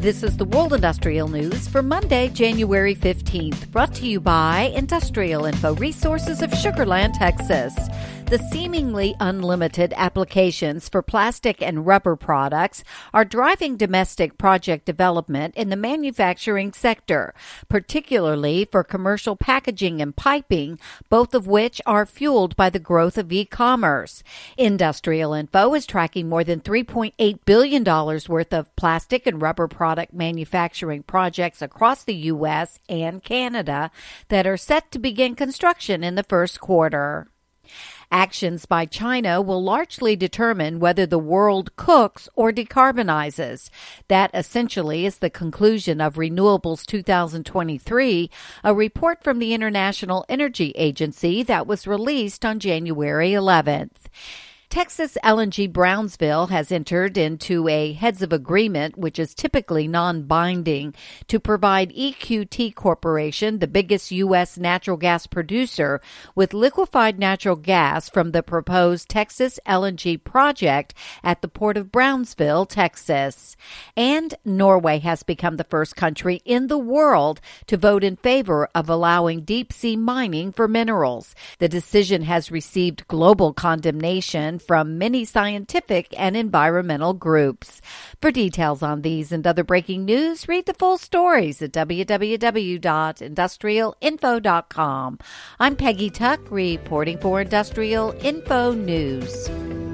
This is the World Industrial News for Monday, January 15th, brought to you by Industrial Info Resources of Sugarland, Texas. The seemingly unlimited applications for plastic and rubber products are driving domestic project development in the manufacturing sector, particularly for commercial packaging and piping, both of which are fueled by the growth of e-commerce. Industrial Info is tracking more than $3.8 billion worth of plastic and rubber product manufacturing projects across the U.S. and Canada that are set to begin construction in the first quarter. Actions by China will largely determine whether the world cooks or decarbonizes. That essentially is the conclusion of Renewables 2023, a report from the International Energy Agency that was released on January 11th. Texas LNG Brownsville has entered into a heads of agreement, which is typically non binding, to provide EQT Corporation, the biggest U.S. natural gas producer, with liquefied natural gas from the proposed Texas LNG project at the port of Brownsville, Texas. And Norway has become the first country in the world to vote in favor of allowing deep sea mining for minerals. The decision has received global condemnation from many scientific and environmental groups. For details on these and other breaking news, read the full stories at www.industrialinfo.com. I'm Peggy Tuck, reporting for Industrial Info News.